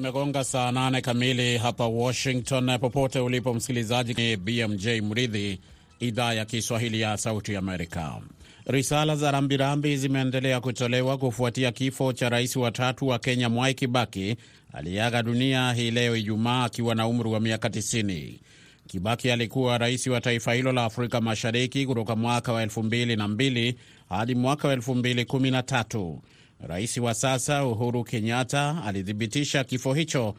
Imegonga saa nane kamili hapa Washington. Popote ulipo msikilizaji, ni BMJ Mridhi, idhaa ya Kiswahili ya Sauti Amerika. Risala za rambirambi zimeendelea kutolewa kufuatia kifo cha rais wa tatu wa Kenya Mwai Kibaki aliyeaga dunia hii leo Ijumaa akiwa na umri wa miaka 90. Kibaki alikuwa rais wa taifa hilo la Afrika Mashariki kutoka mwaka wa 2002 hadi mwaka wa 2013. Rais wa sasa Uhuru Kenyatta alithibitisha kifo hicho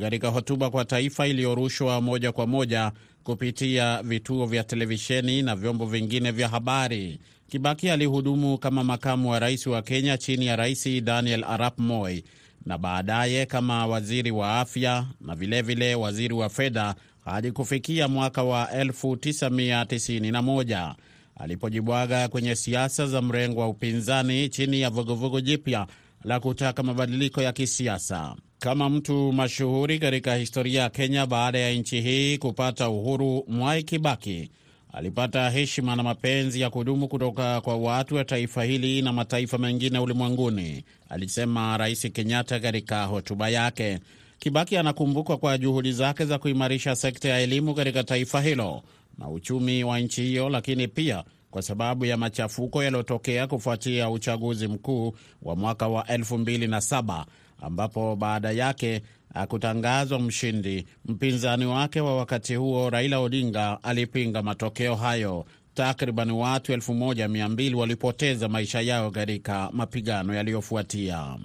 katika hotuba kwa taifa iliyorushwa moja kwa moja kupitia vituo vya televisheni na vyombo vingine vya habari. Kibaki alihudumu kama makamu wa rais wa Kenya chini ya Rais Daniel Arap Moi na baadaye kama waziri wa afya na vilevile vile waziri wa fedha hadi kufikia mwaka wa 1991 alipojibwaga kwenye siasa za mrengo wa upinzani chini ya vuguvugu jipya la kutaka mabadiliko ya kisiasa. Kama mtu mashuhuri katika historia ya Kenya baada ya nchi hii kupata uhuru, Mwai Kibaki alipata heshima na mapenzi ya kudumu kutoka kwa watu wa taifa hili na mataifa mengine ulimwenguni, alisema Rais Kenyatta katika hotuba yake. Kibaki anakumbukwa kwa juhudi zake za kuimarisha sekta ya elimu katika taifa hilo na uchumi wa nchi hiyo, lakini pia kwa sababu ya machafuko yaliyotokea kufuatia uchaguzi mkuu wa mwaka wa 2007 ambapo baada yake akutangazwa mshindi. Mpinzani wake wa wakati huo Raila Odinga alipinga matokeo hayo. Takriban watu 1200 walipoteza maisha yao katika mapigano yaliyofuatia.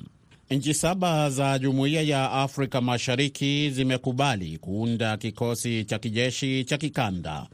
Nchi saba za Jumuiya ya Afrika Mashariki zimekubali kuunda kikosi cha kijeshi cha kikanda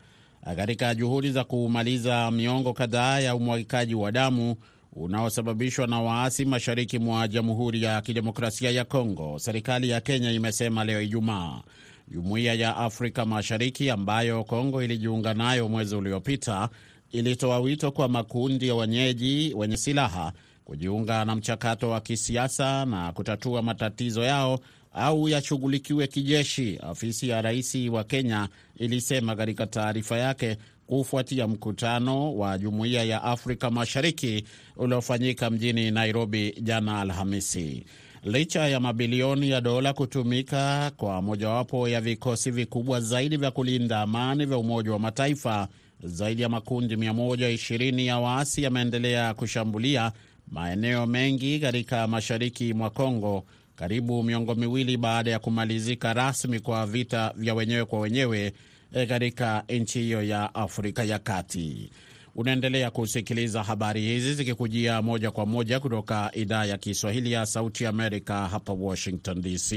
katika juhudi za kumaliza miongo kadhaa ya umwagikaji wa damu unaosababishwa na waasi mashariki mwa Jamhuri ya Kidemokrasia ya Kongo, serikali ya Kenya imesema leo Ijumaa. Jumuiya ya Afrika Mashariki ambayo Kongo ilijiunga nayo mwezi uliopita ilitoa wito kwa makundi ya wenyeji wenye silaha kujiunga na mchakato wa kisiasa na kutatua matatizo yao au yashughulikiwe kijeshi, afisi ya rais wa Kenya ilisema katika taarifa yake kufuatia mkutano wa Jumuiya ya Afrika Mashariki uliofanyika mjini Nairobi jana Alhamisi. Licha ya mabilioni ya dola kutumika kwa mojawapo ya vikosi vikubwa zaidi vya kulinda amani vya Umoja wa Mataifa, zaidi ya makundi 120 ya waasi yameendelea kushambulia maeneo mengi katika mashariki mwa Kongo, karibu miongo miwili baada ya kumalizika rasmi kwa vita vya wenyewe kwa wenyewe katika nchi hiyo ya Afrika ya Kati. Unaendelea kusikiliza habari hizi zikikujia moja kwa moja kutoka idhaa ya Kiswahili ya Sauti Amerika, hapa Washington DC.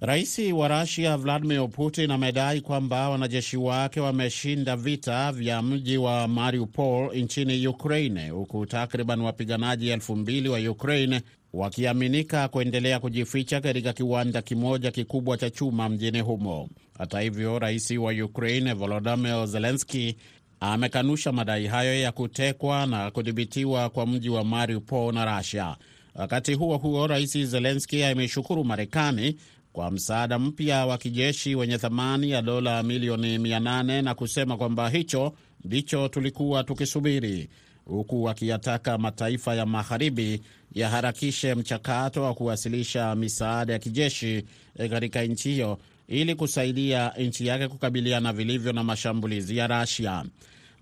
Rais wa Rusia Vladimir Putin amedai kwamba wanajeshi wake wameshinda vita vya mji wa Mariupol nchini Ukraine, huku takriban wapiganaji elfu mbili wa Ukraine wakiaminika kuendelea kujificha katika kiwanda kimoja kikubwa cha chuma mjini humo. Hata hivyo, rais wa Ukraine Volodymyr Zelensky amekanusha madai hayo ya kutekwa na kudhibitiwa kwa mji wa Mariupol na Russia. Wakati huo huo, rais Zelensky ameshukuru Marekani kwa msaada mpya wa kijeshi wenye thamani ya dola milioni 800 na kusema kwamba hicho ndicho tulikuwa tukisubiri, huku wakiyataka mataifa ya magharibi yaharakishe mchakato wa kuwasilisha misaada ya kijeshi katika nchi hiyo ili kusaidia nchi yake kukabiliana vilivyo na mashambulizi ya Rasia.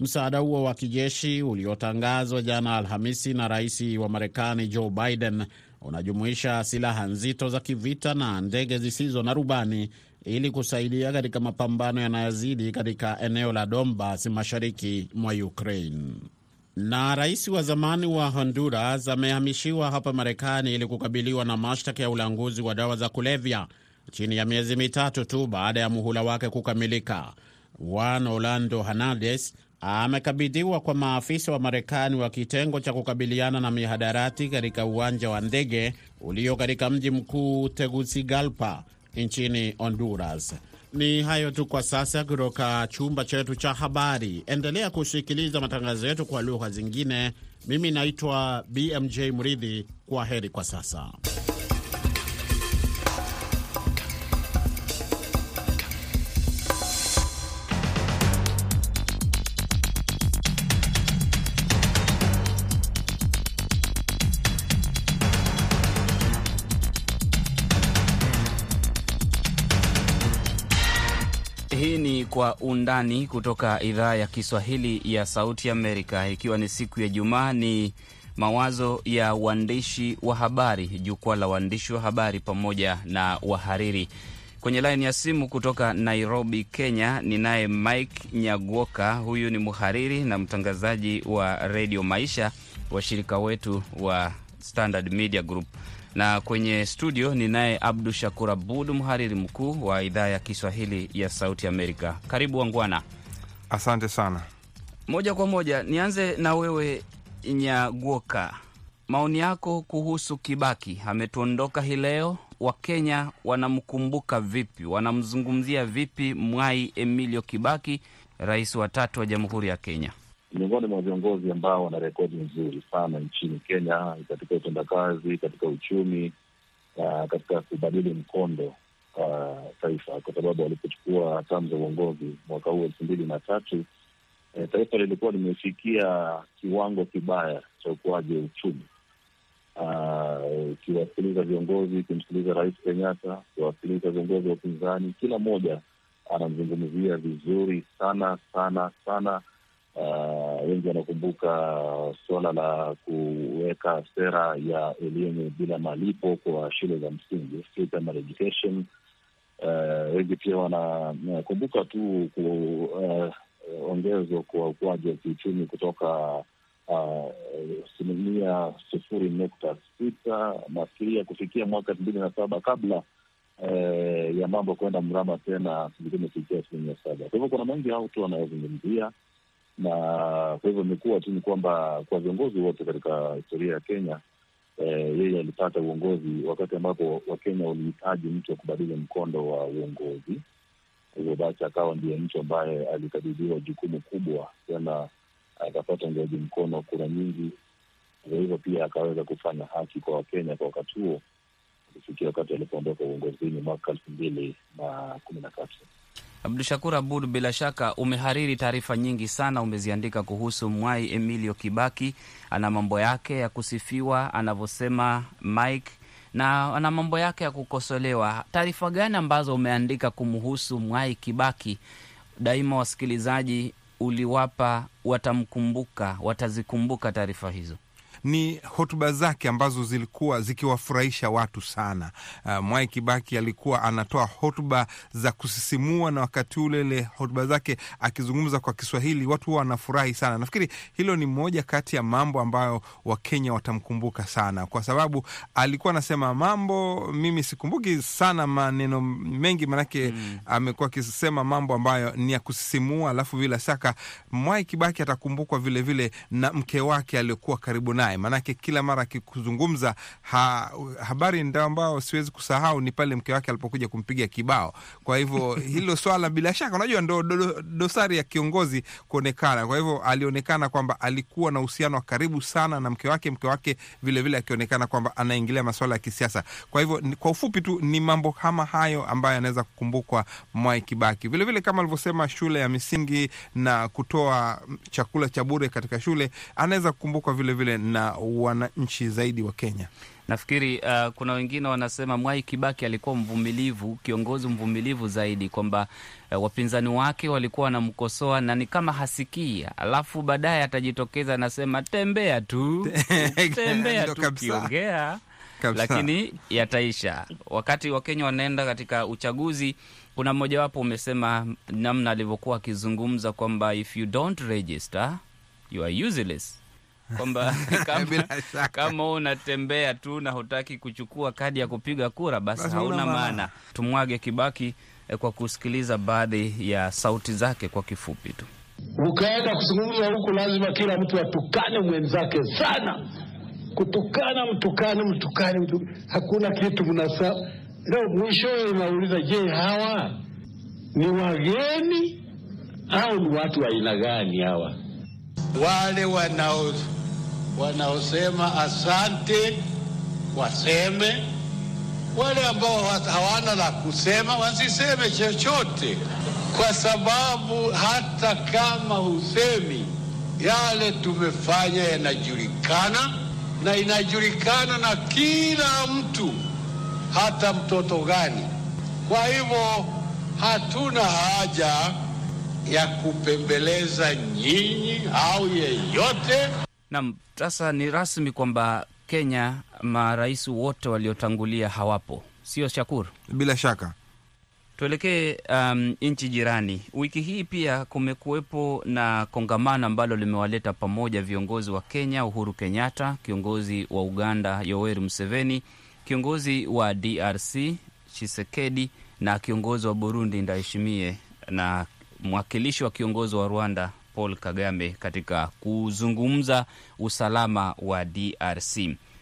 Msaada huo wa kijeshi uliotangazwa jana Alhamisi na rais wa Marekani Joe Biden unajumuisha silaha nzito za kivita na ndege zisizo na rubani ili kusaidia katika mapambano yanayozidi katika eneo la Donbas mashariki mwa Ukraine. Na rais wa zamani wa Honduras amehamishiwa hapa Marekani ili kukabiliwa na mashtaka ya ulanguzi wa dawa za kulevya chini ya miezi mitatu tu baada ya muhula wake kukamilika. Juan Orlando Hernandez amekabidhiwa kwa maafisa wa Marekani wa kitengo cha kukabiliana na mihadarati katika uwanja wa ndege ulio katika mji mkuu Tegucigalpa nchini Honduras. Ni hayo tu kwa sasa kutoka chumba chetu cha habari. Endelea kusikiliza matangazo yetu kwa lugha zingine. Mimi naitwa BMJ Mridhi. Kwa heri kwa sasa. Kwa Undani kutoka idhaa ya Kiswahili ya Sauti Amerika, ikiwa ni siku ya Jumaa. Ni mawazo ya waandishi wa habari, jukwaa la waandishi wa habari pamoja na wahariri. Kwenye laini ya simu kutoka Nairobi, Kenya, ninaye Mike Nyagwoka. Huyu ni mhariri na mtangazaji wa Redio Maisha, washirika wetu wa Standard Media Group na kwenye studio ninaye Abdu Shakur Abud, mhariri mkuu wa idhaa ya Kiswahili ya Sauti Amerika. Karibu wangwana. Asante sana. Moja kwa moja nianze na wewe nyaguoka maoni yako kuhusu Kibaki. Ametuondoka hii leo, Wakenya wanamkumbuka vipi? Wanamzungumzia vipi Mwai Emilio Kibaki, rais wa tatu wa Jamhuri ya Kenya? Miongoni mwa viongozi ambao wana rekodi nzuri sana nchini Kenya katika utendakazi, katika uchumi, uh, katika kubadili mkondo wa taifa, kwa sababu walipochukua hatamu za uongozi mwaka huu elfu mbili na tatu e, taifa lilikuwa limefikia kiwango kibaya cha ukuaji wa uchumi. Ukiwasikiliza uh, viongozi, ukimsikiliza Rais Kenyatta, ukiwasikiliza viongozi wa upinzani, kila mmoja anamzungumzia vizuri sana sana sana Uh, wengi wanakumbuka suala la kuweka sera ya elimu bila malipo kwa shule za msingi, education. Uh, wengi pia wanakumbuka tu kuongezwa uh, kwa ukuaji wa kiuchumi kutoka asilimia uh, sufuri nukta sita nafikiria kufikia mwaka elfu mbili na saba kabla uh, ya mambo kwenda mrama tena, ilikuwa imefikia asilimia saba. Kwa hivyo kuna mengi tu wanayozungumzia na kwa hivyo imekuwa tu ni kwamba kwa viongozi wote katika historia ya Kenya eh, yeye alipata uongozi wakati ambapo Wakenya walihitaji mtu wa kubadili mkondo wa uongozi. Hivyo basi akawa ndiye mtu ambaye alikabidhiwa jukumu kubwa, tena akapata uungaji mkono kura nyingi. Kwa hivyo pia akaweza kufanya haki kwa Wakenya kwa wakati huo, kufikia wakati alipoondoka uongozini mwaka elfu mbili na kumi na tatu. Abdu Shakur Abud, bila shaka umehariri taarifa nyingi sana, umeziandika kuhusu Mwai Emilio Kibaki. Ana mambo yake ya kusifiwa anavyosema Mike, na ana mambo yake ya kukosolewa. Taarifa gani ambazo umeandika kumhusu Mwai Kibaki? Daima wasikilizaji uliwapa, watamkumbuka, watazikumbuka taarifa hizo ni hotuba zake ambazo zilikuwa zikiwafurahisha watu sana. Uh, Mwai Kibaki alikuwa anatoa hotuba za kusisimua, na wakati ule ile hotuba zake akizungumza kwa Kiswahili watu huwa wanafurahi sana. Nafikiri hilo ni moja kati ya mambo ambayo Wakenya watamkumbuka sana, kwa sababu alikuwa anasema mambo, mimi sikumbuki sana maneno mengi, manake mm, amekuwa akisema mambo ambayo ni ya kusisimua. Alafu bila shaka Mwai Kibaki atakumbukwa vilevile na mke wake aliyokuwa karibu naye maanake kila mara akikuzungumza ha, habari ndio ambao siwezi kusahau ni pale mke wake alipokuja kumpiga kibao. Kwa hivyo hilo swala bila shaka, unajua ndo do, do, dosari ya kiongozi kuonekana. Kwa hivyo alionekana kwamba alikuwa na uhusiano wa karibu sana na mke wake, mke wake vilevile akionekana kwamba anaingilia masuala ya kisiasa. Kwa hivyo kwa ufupi tu ni mambo kama hayo ambayo anaweza kukumbukwa Mwai Kibaki. Vilevile kama alivyosema, shule ya misingi na kutoa chakula cha bure katika shule, anaweza kukumbukwa vilevile na wananchi zaidi wa Kenya. Nafikiri uh, kuna wengine wanasema Mwai Kibaki alikuwa mvumilivu, kiongozi mvumilivu zaidi, kwamba uh, wapinzani wake walikuwa wanamkosoa na ni kama hasikii, alafu baadaye atajitokeza anasema tembea tu tembea tu kiongea, lakini yataisha. Wakati Wakenya wanaenda katika uchaguzi, kuna mmojawapo umesema namna alivyokuwa akizungumza kwamba if you don't register you are useless kwamba kama, kama unatembea tu na hutaki kuchukua kadi ya kupiga kura basi, basi hauna maana. Tumwage Kibaki eh, kwa kusikiliza baadhi ya sauti zake kwa kifupi tu. Ukaenda kuzungumza huku, lazima kila mtu atukane mwenzake sana, kutukana, mtukane, mtukane, mtukane. Hakuna kitu mnasa leo. Mwisho unauliza, je, hawa ni wageni au ni watu wa aina gani hawa? Wale wanao wanaosema asante waseme, wale ambao hawana la kusema wasiseme chochote, kwa sababu hata kama husemi, yale tumefanya yanajulikana, na inajulikana na kila mtu, hata mtoto gani. Kwa hivyo hatuna haja ya kupembeleza nyinyi au yeyote. Naam, sasa ni rasmi kwamba Kenya marais wote waliotangulia hawapo, sio Shakuru? Bila shaka Tuelekee um, nchi jirani. Wiki hii pia kumekuwepo na kongamano ambalo limewaleta pamoja viongozi wa Kenya, Uhuru Kenyatta, kiongozi wa Uganda Yoweri Museveni, kiongozi wa DRC Tshisekedi na kiongozi wa Burundi Ndayishimiye na mwakilishi wa kiongozi wa Rwanda Paul Kagame katika kuzungumza usalama wa DRC,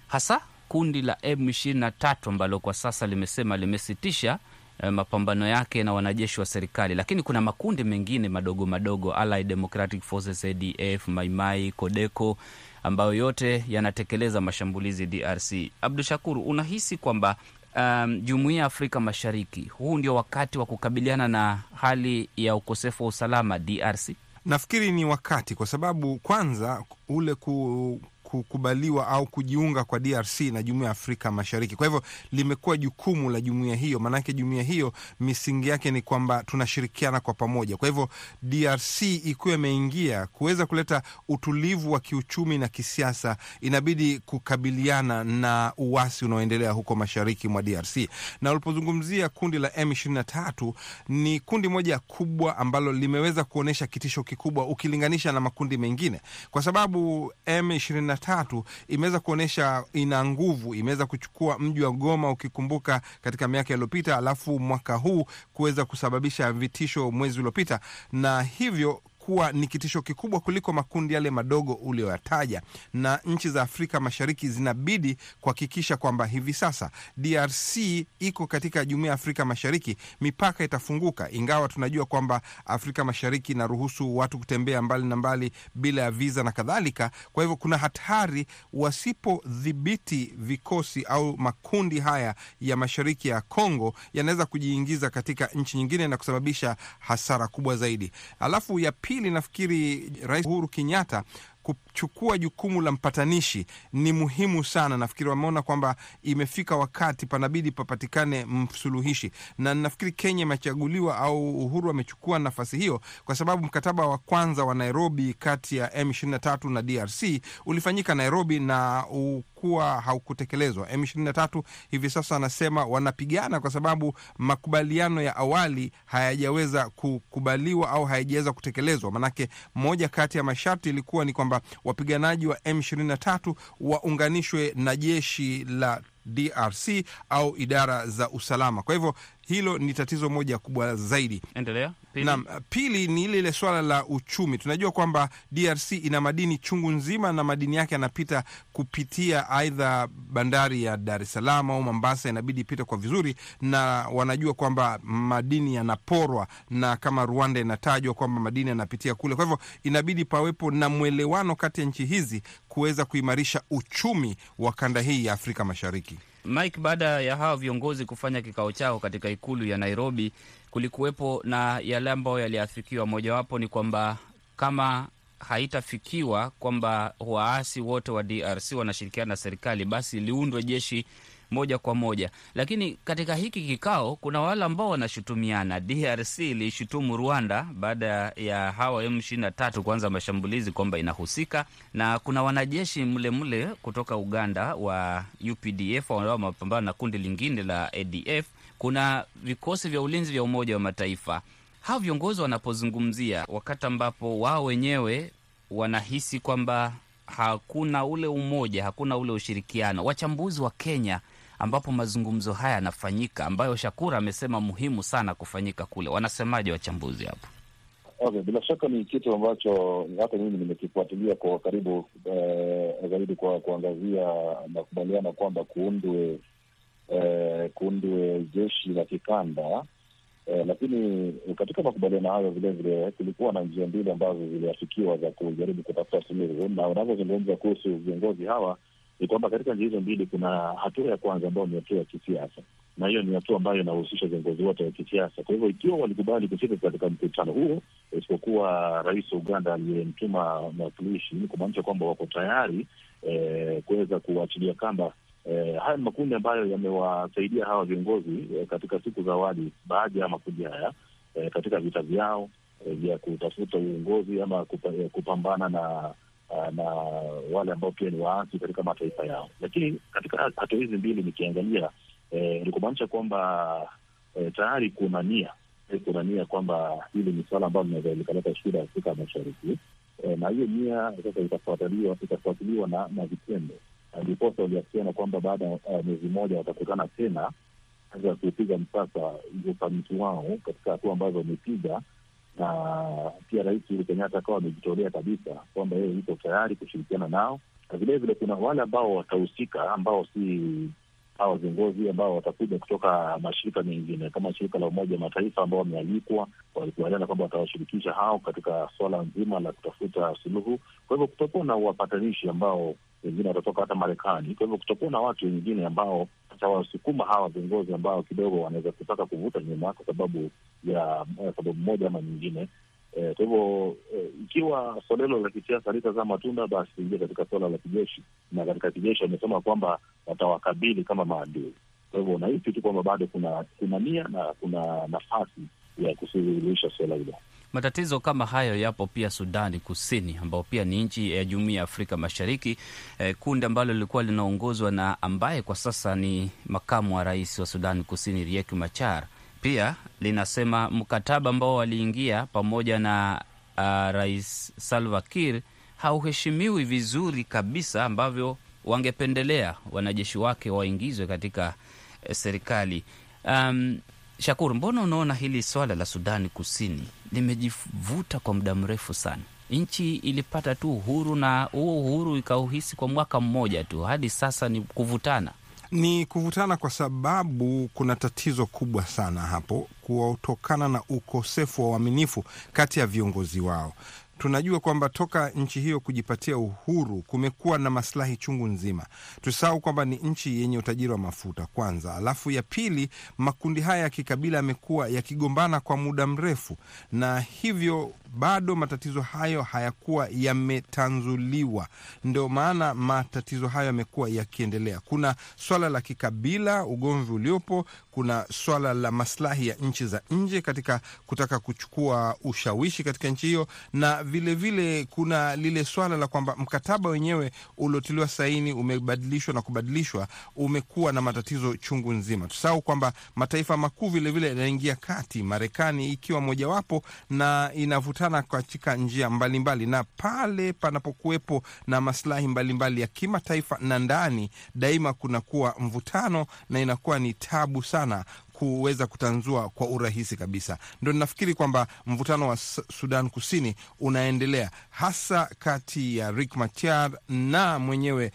hasa kundi la M23 ambalo kwa sasa limesema limesitisha eh, mapambano yake na wanajeshi wa serikali, lakini kuna makundi mengine madogo madogo, Allied Democratic Forces ADF, Maimai, Kodeko ambayo yote yanatekeleza mashambulizi DRC. Abdu Shakuru, unahisi kwamba um, jumuiya ya Afrika Mashariki, huu ndio wakati wa kukabiliana na hali ya ukosefu wa usalama DRC? Nafikiri ni wakati, kwa sababu kwanza ule ku kukubaliwa au kujiunga kwa DRC na jumuiya ya Afrika Mashariki. Kwa hivyo limekuwa jukumu la jumuiya hiyo, maanake jumuiya hiyo misingi yake ni kwamba tunashirikiana kwa pamoja. Kwa hivyo DRC ikiwa imeingia kuweza kuleta utulivu wa kiuchumi na kisiasa, inabidi kukabiliana na uasi unaoendelea huko mashariki mwa DRC. Na ulipozungumzia kundi la M23 ni kundi moja kubwa ambalo limeweza kuonyesha kitisho kikubwa ukilinganisha na makundi mengine, kwa sababu M23 imeweza kuonyesha ina nguvu, imeweza kuchukua mji wa Goma, ukikumbuka katika miaka iliyopita, alafu mwaka huu kuweza kusababisha vitisho mwezi uliopita, na hivyo kuwa ni kitisho kikubwa kuliko makundi yale madogo uliyoyataja, na nchi za Afrika Mashariki zinabidi kuhakikisha kwamba hivi sasa DRC iko katika jumuiya ya Afrika Mashariki, mipaka itafunguka, ingawa tunajua kwamba Afrika Mashariki inaruhusu watu kutembea mbali na mbali bila ya viza na kadhalika. Kwa hivyo kuna hatari wasipodhibiti vikosi au makundi haya ya mashariki ya Kongo yanaweza kujiingiza katika nchi nyingine na kusababisha hasara kubwa zaidi. Alafu ya pili, nafikiri Rais Uhuru Kenyatta kuchukua jukumu la mpatanishi ni muhimu sana. Nafikiri wameona kwamba imefika wakati panabidi papatikane msuluhishi, na nafikiri Kenya imechaguliwa au Uhuru amechukua nafasi hiyo kwa sababu mkataba wa kwanza wa Nairobi kati ya M23 na DRC ulifanyika Nairobi na kuwa haukutekelezwa. M23 hivi sasa anasema wanapigana kwa sababu makubaliano ya awali hayajaweza kukubaliwa au hayajaweza kutekelezwa. Manake moja kati ya masharti ilikuwa ni kwamba wapiganaji wa M23 waunganishwe na jeshi la DRC au idara za usalama. Kwa hivyo hilo ni tatizo moja kubwa zaidi. Endelea. Pili. Naam, pili ni ile ile swala la uchumi. Tunajua kwamba DRC ina madini chungu nzima na madini yake yanapita kupitia aidha bandari ya Dar es Salaam au Mombasa, inabidi ipite kwa vizuri, na wanajua kwamba madini yanaporwa, na kama Rwanda inatajwa kwamba madini yanapitia kule. Kwa hivyo inabidi pawepo na mwelewano kati ya nchi hizi kuweza kuimarisha uchumi wa kanda hii ya Afrika Mashariki. Mike, baada ya hawa viongozi kufanya kikao chao katika ikulu ya Nairobi, kulikuwepo na yale ambayo yaliafikiwa. Mojawapo ni kwamba kama haitafikiwa kwamba waasi wote wa DRC wanashirikiana na serikali, basi liundwe jeshi moja kwa moja. Lakini katika hiki kikao kuna wale ambao wanashutumiana. DRC ilishutumu Rwanda baada ya hawa M23 kuanza mashambulizi kwamba inahusika, na kuna wanajeshi mlemle mle kutoka Uganda wa UPDF wanao mapambano na kundi lingine la ADF. Kuna vikosi vya ulinzi vya Umoja wa Mataifa. Hawa viongozi wanapozungumzia wakati ambapo wao wenyewe wanahisi kwamba hakuna ule umoja, hakuna ule ushirikiano. Wachambuzi wa Kenya ambapo mazungumzo haya yanafanyika, ambayo Shakura amesema muhimu sana kufanyika kule, wanasemaje wachambuzi hapo? Okay, bila shaka ni kitu ambacho hata mimi nimekifuatilia kwa karibu eh, zaidi kwa kuangazia makubaliano kwamba kuundwe eh, kuundwe jeshi la kikanda eh, lakini katika makubaliano hayo vilevile kulikuwa na njia mbili ambazo ziliafikiwa za kujaribu kutafuta suluhu, na unavyozungumza kuhusu viongozi hawa ni kwamba katika njia hizo mbili kuna hatua ya kwanza ambayo ni hatua ya kisiasa, na hiyo ni hatua ambayo inahusisha viongozi wote wa kisiasa. Kwa hivyo ikiwa walikubali kufika katika mkutano huo, isipokuwa rais wa Uganda aliyemtuma mwakilishi, ni kumaanisha kwamba wako tayari eh, kuweza kuachilia kamba Eh, haya makundi ambayo yamewasaidia hawa viongozi eh, katika siku za awali, baadhi ya makundi haya eh, katika vita vyao eh, vya kutafuta uongozi ama kupa, eh, kupambana na na wale ambao pia ni waasi katika mataifa yao. Lakini katika hatua hizi mbili nikiangalia, eh, ni kumaanisha kwamba eh, tayari kuna nia eh, kuna nia kwamba hili ni suala ambalo linaweza likaleta shida Afrika Mashariki. Eh, na hiyo nia sasa itafuatiliwa na, na vitendo. Ndiposa waliasiana kwamba baada ya uh, mwezi mmoja watakutana tena za kupiga msasa ufanisi wao katika hatua ambazo wamepiga, na pia Rais Uhuru Kenyatta akawa amejitolea kabisa kwamba yeye yuko tayari kushirikiana nao, na vilevile kuna wale ambao watahusika ambao si hawa viongozi ambao watakuja kutoka mashirika mengine kama shirika la Umoja wa Mataifa ambao wamealikwa, walikubaliana kwamba watawashirikisha hao katika suala nzima la kutafuta suluhu. Kwa hivyo kutakuwa na wapatanishi ambao wengine watatoka hata Marekani. Kwa hivyo kutakuwa na watu wengine ambao watawasukuma hawa viongozi ambao kidogo wanaweza kutaka kuvuta nyuma kwa sababu ya sababu moja ama nyingine. Eh, kwa hivyo eh, ikiwa solelo la kisiasa litazaa matunda, basi ingia katika suala la kijeshi, na katika kijeshi wamesema kwamba watawakabili kama maadui. Kwa hivyo unahisi tu kwamba bado kuna kuna nia na kuna nafasi ya kusuluhisha suala hilo. Matatizo kama hayo yapo pia Sudani Kusini, ambao pia ni nchi ya Jumuiya ya Afrika Mashariki, eh, kundi ambalo lilikuwa linaongozwa na ambaye kwa sasa ni makamu wa rais wa Sudani Kusini Riek Machar. Pia linasema mkataba ambao waliingia pamoja na uh, rais Salva Kiir hauheshimiwi vizuri kabisa, ambavyo wangependelea wanajeshi wake waingizwe katika eh, serikali um, Shakuru, mbona unaona hili swala la Sudani Kusini limejivuta kwa muda mrefu sana? Nchi ilipata tu uhuru na huo uhuru ikauhisi kwa mwaka mmoja tu, hadi sasa ni kuvutana. Ni kuvutana kwa sababu kuna tatizo kubwa sana hapo, kutokana na ukosefu wa uaminifu kati ya viongozi wao. Tunajua kwamba toka nchi hiyo kujipatia uhuru kumekuwa na maslahi chungu nzima. Tusahau kwamba ni nchi yenye utajiri wa mafuta kwanza, alafu ya pili, makundi haya ya kikabila yamekuwa yakigombana kwa muda mrefu, na hivyo bado matatizo hayo hayakuwa yametanzuliwa. Ndio maana matatizo hayo yamekuwa yakiendelea. Kuna swala la kikabila, ugomvi uliopo, kuna swala la maslahi ya nchi za nje katika kutaka kuchukua ushawishi katika nchi hiyo, na vilevile vile kuna lile swala la kwamba mkataba wenyewe uliotiliwa saini umebadilishwa na kubadilishwa, umekuwa na matatizo chungu nzima. Tusahau kwamba mataifa makuu vilevile yanaingia kati, Marekani ikiwa mojawapo, na inavutana katika njia mbalimbali mbali. Na pale panapokuwepo na maslahi mbalimbali ya kimataifa na ndani, daima kunakuwa mvutano na inakuwa ni tabu sana kuweza kutanzua kwa urahisi kabisa. Ndo ninafikiri kwamba mvutano wa Sudan Kusini unaendelea hasa kati ya Riek Machar na mwenyewe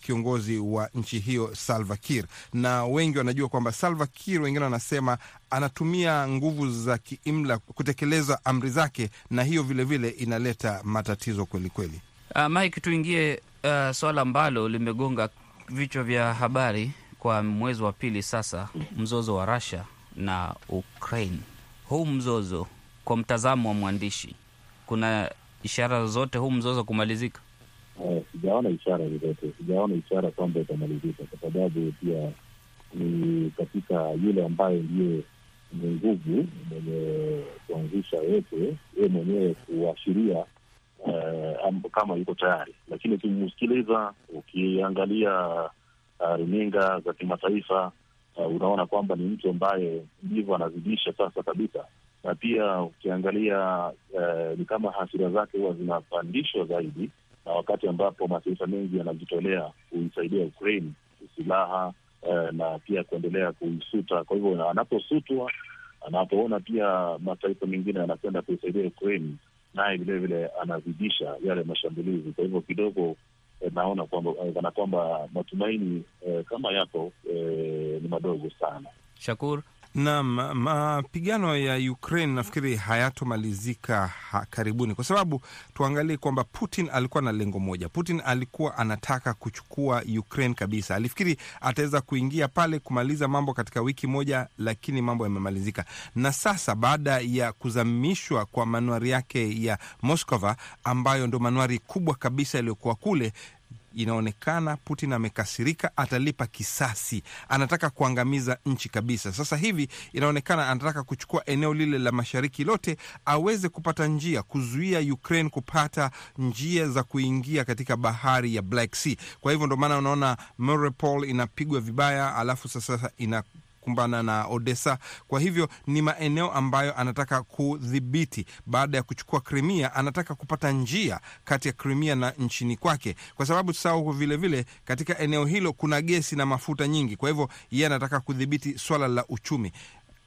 kiongozi wa nchi hiyo Salva Kiir, na wengi wanajua kwamba Salva Kiir, wengine wanasema anatumia nguvu za kiimla kutekeleza amri zake, na hiyo vilevile vile inaleta matatizo kwelikweli. Uh, Mike, tuingie uh, swala ambalo limegonga vichwa vya habari kwa mwezi wa pili sasa, mzozo wa Russia na Ukraine. Huu mzozo kwa mtazamo wa mwandishi, kuna ishara zozote huu mzozo kumalizika? Sijaona uh, ishara zozote, sijaona ishara kwamba itamalizika, kwa sababu pia ni katika yule ambaye ndiye mwenye nguvu mwenye kuanzisha yote, yeye mwenyewe kuashiria uh, kama yuko tayari, lakini ukimsikiliza, ukiangalia Uh, runinga za kimataifa uh, unaona kwamba ni mtu ambaye ndivyo anazidisha sasa kabisa, na pia ukiangalia uh, ni kama hasira zake huwa zinapandishwa zaidi, na wakati ambapo mataifa mengi yanajitolea kuisaidia Ukraine silaha uh, na pia kuendelea kuisuta. Kwa hivyo anaposutwa, anapoona pia mataifa mengine yanakwenda kuisaidia Ukraine, naye vilevile anazidisha yale mashambulizi. Kwa hivyo kidogo naona kwamba kana kwamba matumaini eh, kama yako eh, ni madogo sana. Shakur, Naam, mapigano ya Ukraine nafikiri hayatomalizika ha karibuni, kwa sababu tuangalie kwamba Putin alikuwa na lengo moja. Putin alikuwa anataka kuchukua Ukraine kabisa, alifikiri ataweza kuingia pale kumaliza mambo katika wiki moja, lakini mambo yamemalizika. Na sasa baada ya kuzamishwa kwa manuari yake ya Moskova, ambayo ndo manuari kubwa kabisa iliyokuwa kule inaonekana Putin amekasirika, atalipa kisasi, anataka kuangamiza nchi kabisa. Sasa hivi inaonekana anataka kuchukua eneo lile la mashariki lote, aweze kupata njia kuzuia Ukraine kupata njia za kuingia katika bahari ya Black Sea. Kwa hivyo ndo maana unaona Mariupol inapigwa vibaya, alafu sasa ina kumbana na Odessa. Kwa hivyo ni maeneo ambayo anataka kudhibiti. Baada ya kuchukua Krimia. anataka kupata njia kati ya Krimia na nchini kwake, kwa sababu tusahau vilevile, katika eneo hilo kuna gesi na mafuta nyingi. Kwa hivyo yeye anataka kudhibiti swala la uchumi.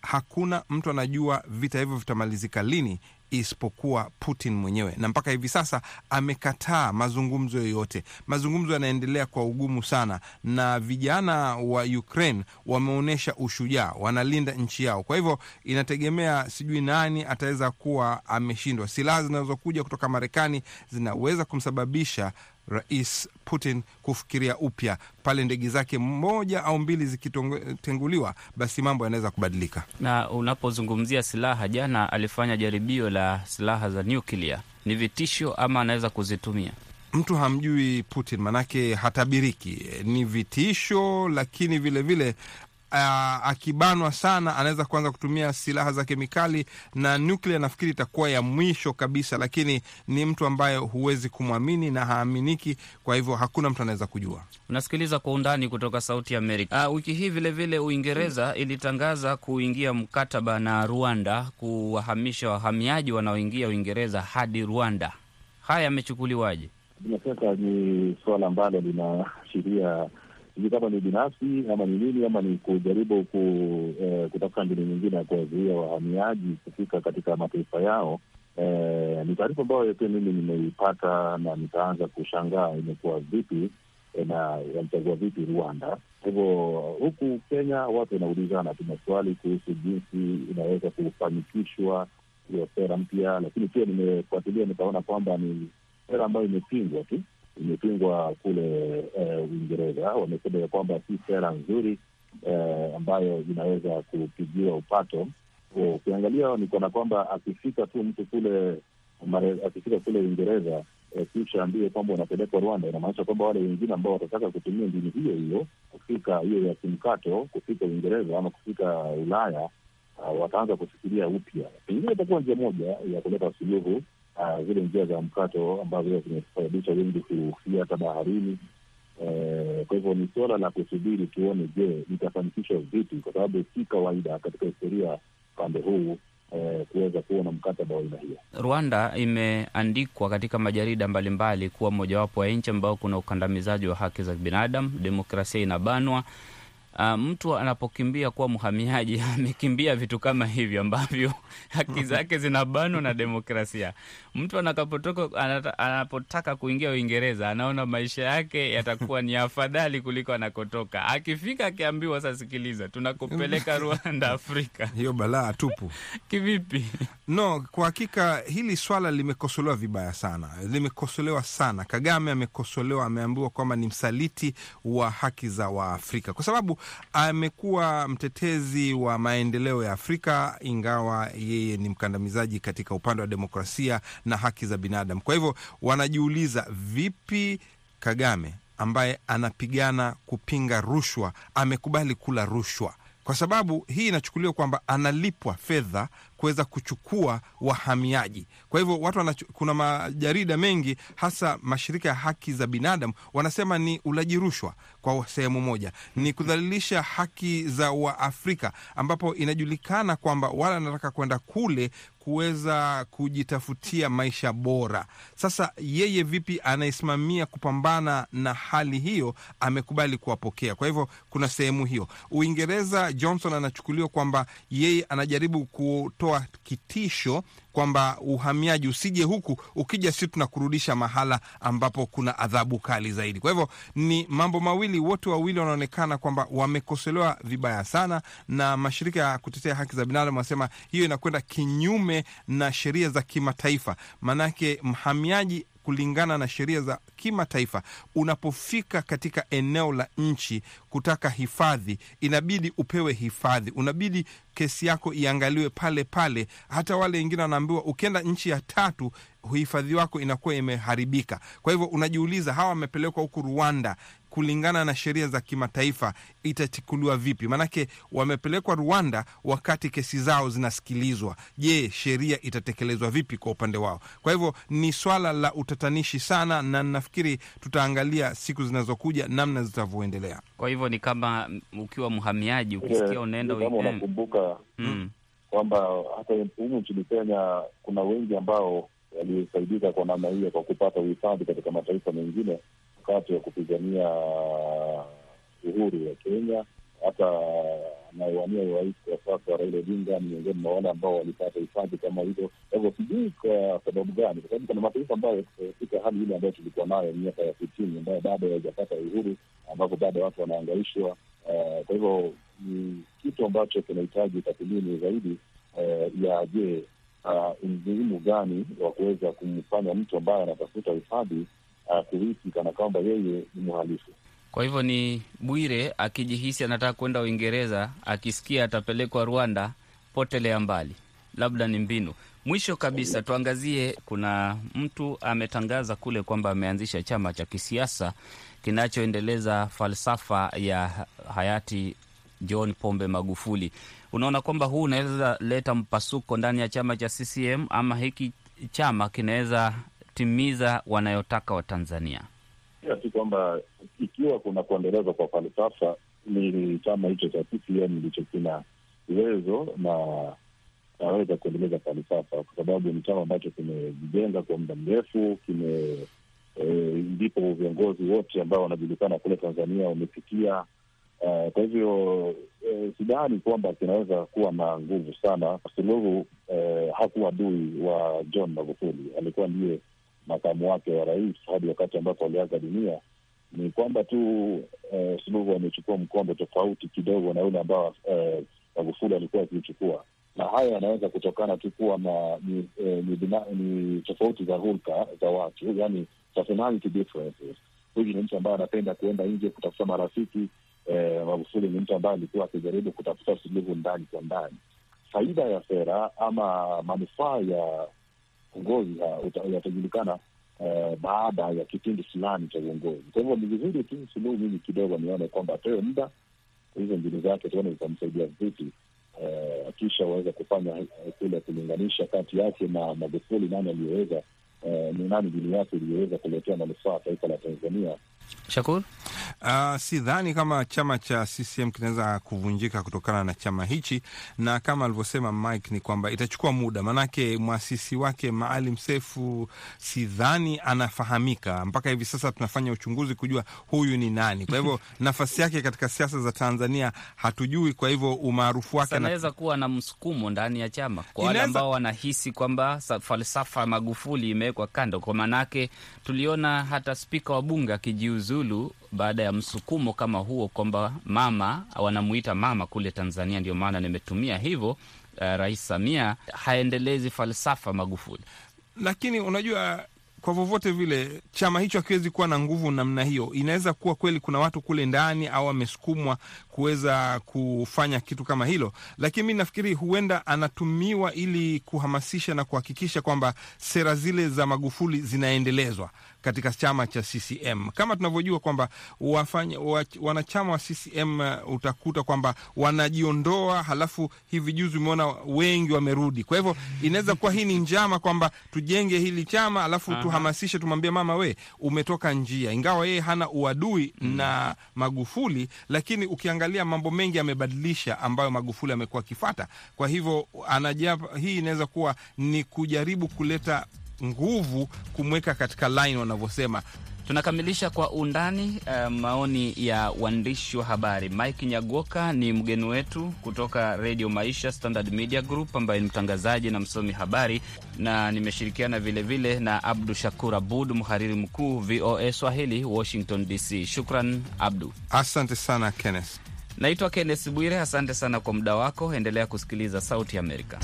Hakuna mtu anajua vita hivyo vitamalizika lini isipokuwa Putin mwenyewe, na mpaka hivi sasa amekataa mazungumzo yoyote. Mazungumzo yanaendelea kwa ugumu sana, na vijana wa Ukraine wameonyesha ushujaa, wanalinda nchi yao. Kwa hivyo inategemea, sijui nani ataweza kuwa ameshindwa. Silaha zinazokuja kutoka Marekani zinaweza kumsababisha Rais Putin kufikiria upya pale ndege zake moja au mbili zikitenguliwa, basi mambo yanaweza kubadilika. Na unapozungumzia silaha, jana alifanya jaribio la silaha za nyuklia. Ni vitisho ama anaweza kuzitumia? Mtu hamjui Putin, manake hatabiriki. Ni vitisho, lakini vilevile vile, Uh, akibanwa sana anaweza kuanza kutumia silaha za kemikali na nuklia. Nafikiri itakuwa ya mwisho kabisa, lakini ni mtu ambaye huwezi kumwamini na haaminiki. Kwa hivyo hakuna mtu anaweza kujua. Unasikiliza kwa undani kutoka Sauti ya Amerika. Uh, wiki hii vilevile Uingereza ilitangaza kuingia mkataba na Rwanda kuwahamisha wahamiaji wanaoingia Uingereza hadi Rwanda. Haya yamechukuliwaje? Bila shaka ni suala ambalo linaashiria sijui kama ni binafsi ama ni nini ama ni kujaribu ku, eh, kutafuta mbinu nyingine ya kuwazuia wahamiaji kufika katika mataifa yao. Eh, ni taarifa ambayo pia mimi nimeipata na nikaanza kushangaa imekuwa vipi eh, na yalichagua vipi Rwanda. Kwa hivyo huku Kenya watu wanaulizana tu maswali kuhusu jinsi inaweza kufanikishwa hiyo sera mpya, lakini pia nimefuatilia nikaona kwamba ni sera ambayo imepingwa tu imepingwa kule Uingereza. Uh, wamesema ya kwamba si sera nzuri uh, ambayo inaweza kupigiwa upato. Ukiangalia ni kana kwamba akifika tu mtu kule mare, akifika kule Uingereza eh, kisha ambie kwamba unapelekwa Rwanda, inamaanisha kwamba wale wengine ambao watataka kutumia mbinu hiyo hiyo kufika hiyo ya kimkato kufika Uingereza ama kufika Ulaya uh, wataanza kufikiria upya. Pengine itakuwa njia moja ya kuleta suluhu Uh, zile njia za mkato ambazo zimesababisha wengi kufia hata baharini. Eh, kwa hivyo ni suala la kusubiri tuone, je, litafanikishwa vipi, kwa sababu si kawaida katika historia pande huu kuweza kuweza kuona mkataba wa aina hiyo. Rwanda imeandikwa katika majarida mbalimbali kuwa mojawapo ya nchi ambao kuna ukandamizaji wa haki za binadamu, demokrasia inabanwa. Uh, mtu anapokimbia kuwa mhamiaji amekimbia vitu kama hivyo ambavyo haki zake zinabanwa na demokrasia. Mtu anakapotoka anata, anapotaka kuingia Uingereza anaona maisha yake yatakuwa ni afadhali kuliko anakotoka. Akifika akiambiwa, sasa sikiliza, tunakupeleka Rwanda, Afrika. Hiyo balaa tupu. Kivipi? No, kwa hakika hili swala limekosolewa vibaya sana, limekosolewa sana. Kagame amekosolewa, ameambiwa kwamba ni msaliti wa haki za Waafrika kwa sababu amekuwa mtetezi wa maendeleo ya Afrika, ingawa yeye ni mkandamizaji katika upande wa demokrasia na haki za binadamu. Kwa hivyo wanajiuliza, vipi Kagame ambaye anapigana kupinga rushwa amekubali kula rushwa? Kwa sababu hii inachukuliwa kwamba analipwa fedha kuweza kuchukua wahamiaji. Kwa hivyo watu wanachu, kuna majarida mengi hasa mashirika ya haki za binadamu wanasema ni ulaji rushwa kwa sehemu moja, ni kudhalilisha haki za Waafrika, ambapo inajulikana kwamba wale wanataka kwenda kule kuweza kujitafutia maisha bora. Sasa yeye vipi anayesimamia kupambana na hali hiyo amekubali kuwapokea? Kwa hivyo kuna sehemu hiyo. Uingereza, Johnson anachukuliwa kwamba yeye anajaribu kutoa kitisho kwamba uhamiaji usije huku, ukija si tunakurudisha mahala ambapo kuna adhabu kali zaidi. Kwa hivyo ni mambo mawili, wote wawili wanaonekana kwamba wamekosolewa vibaya sana, na mashirika ya kutetea haki za binadamu wanasema hiyo inakwenda kinyume na sheria za kimataifa, maanake mhamiaji kulingana na sheria za kimataifa, unapofika katika eneo la nchi kutaka hifadhi, inabidi upewe hifadhi, unabidi kesi yako iangaliwe pale pale. Hata wale wengine wanaambiwa ukienda nchi ya tatu uhifadhi wako inakuwa imeharibika. Kwa hivyo unajiuliza, hawa wamepelekwa huku Rwanda kulingana na sheria za kimataifa itachukuliwa vipi? Maanake wamepelekwa Rwanda wakati kesi zao zinasikilizwa. Je, sheria itatekelezwa vipi kwa upande wao? Kwa hivyo ni swala la utatanishi sana, na nafikiri tutaangalia siku zinazokuja namna zitavyoendelea. Kwa hivyo ni kama ukiwa mhamiaji, ukisikia unaenda kama unakumbuka mm. kwamba hata humu nchini Kenya kuna wengi ambao walisaidika kwa namna hiyo kwa kupata uhifadhi katika mataifa mengine wakati wa kupigania uhuru wa Kenya. Hata anayewania urais kwa sasa Raila Odinga ni miongoni mwa wale ambao walipata hifadhi kama hivyo. Kwa hivyo sijui kwa sababu gani, kwa sababu kuna mataifa ambayo katika hali ile ambayo tulikuwa nayo miaka ya sitini ambayo bado haijapata uhuru, ambapo bado watu wanaangaishwa. Kwa hivyo ni kitu ambacho kinahitaji tathmini zaidi ya je, umuhimu gani wa kuweza kumfanya mtu ambaye anatafuta hifadhi kuhisi kana kwamba yeye ni mhalifu. Kwa hivyo ni Bwire akijihisi anataka kwenda Uingereza, akisikia atapelekwa Rwanda, potelea mbali, labda ni mbinu. Mwisho kabisa, tuangazie, kuna mtu ametangaza kule kwamba ameanzisha chama cha kisiasa kinachoendeleza falsafa ya hayati John Pombe Magufuli. Unaona kwamba huu unaweza leta mpasuko ndani ya chama cha CCM ama hiki chama kinaweza timiza wanayotaka Watanzania? Si kwamba ikiwa kuna kuendelezwa kwa falsafa, ni chama hicho cha CCM ndicho kina uwezo na naweza kuendeleza falsafa, kwa sababu ni chama ambacho kimejijenga kwa muda mrefu, kime ndipo e, viongozi wote ambao wanajulikana kule Tanzania wamepitia. Uh, kwa hivyo e, sidhani kwamba kinaweza kuwa na nguvu sana. Suluhu e, hakuwa adui wa John Magufuli, alikuwa ndiye makamu wake wa rais hadi wakati ambapo aliaga dunia. Ni kwamba tu eh, Suluhu amechukua mkondo tofauti kidogo na yule ambao eh, Magufuli alikuwa akiuchukua, na haya yanaweza kutokana tu kuwa na ni, eh, ni, ni tofauti za hulka za watu, yani personality differences. Huyu ni mtu ambaye anapenda kuenda nje kutafuta marafiki eh, Magufuli ni mtu ambaye alikuwa akijaribu kutafuta suluhu ndani kwa ndani. Faida ya sera ama manufaa ya uongozi yatajulikana uh, baada ya kipindi fulani cha uongozi. Kwa hivyo ni vizuri tu Suluhu mimi kidogo nione kwamba apewe muda hizo mbinu zake, tuone zitamsaidia vipi, uh, kisha waweze kufanya kule kulinganisha kati yake na Magufuli, nani aliyoweza ni nani mbinu yake iliyoweza kuletea manufaa taifa la Tanzania. Shakur, uh, sidhani kama chama cha CCM kinaweza kuvunjika kutokana na chama hichi, na kama alivyosema Mike ni kwamba itachukua muda, maanake mwasisi wake Maalim Sefu sidhani anafahamika mpaka hivi sasa. Tunafanya uchunguzi kujua huyu ni nani. Kwa hivyo nafasi yake katika siasa za Tanzania hatujui. Kwa hivyo umaarufu wake anaweza kuwa na msukumo ndani ya chama kwa wale ambao wanahisi kwamba falsafa ya Magufuli imewekwa kando, kwa maanake tuliona hata spika wa bunge akijiuzulu baada ya msukumo kama huo, kwamba mama wanamuita mama kule Tanzania. Ndio maana nimetumia hivyo. Uh, Rais Samia haendelezi falsafa Magufuli, lakini unajua kwa vyovyote vile chama hicho hakiwezi kuwa na nguvu namna hiyo. Inaweza kuwa kweli kuna watu kule ndani au amesukumwa kuweza kufanya kitu kama hilo, lakini mi nafikiri huenda anatumiwa ili kuhamasisha na kuhakikisha kwamba sera zile za Magufuli zinaendelezwa katika chama cha CCM. Kama tunavyojua kwamba wafanya wanachama wa CCM uh, utakuta kwamba wanajiondoa, halafu hivi juzi umeona wengi wamerudi. Kwa hivyo inaweza kuwa hii ni njama kwamba tujenge hili chama alafu tuhamasishe, tumwambie mama, we umetoka njia, ingawa yeye hana uadui hmm. na Magufuli, lakini ukiangalia mambo mengi amebadilisha ambayo Magufuli amekuwa akifata. Kwa hivyo anaja, hii inaweza kuwa ni kujaribu kuleta nguvu kumweka katika line wanavyosema. Tunakamilisha kwa undani uh, maoni ya waandishi wa habari. Mike Nyagoka ni mgeni wetu kutoka Redio Maisha Standard Media Group, ambaye ni mtangazaji na msomi habari, na nimeshirikiana vilevile na Abdu Shakur Abud, mhariri mkuu VOA Swahili, Washington DC. Shukran Abdu. Asante sana Kenneth. Naitwa Kenneth Bwire, asante sana kwa muda wako. Endelea kusikiliza Sauti Amerika.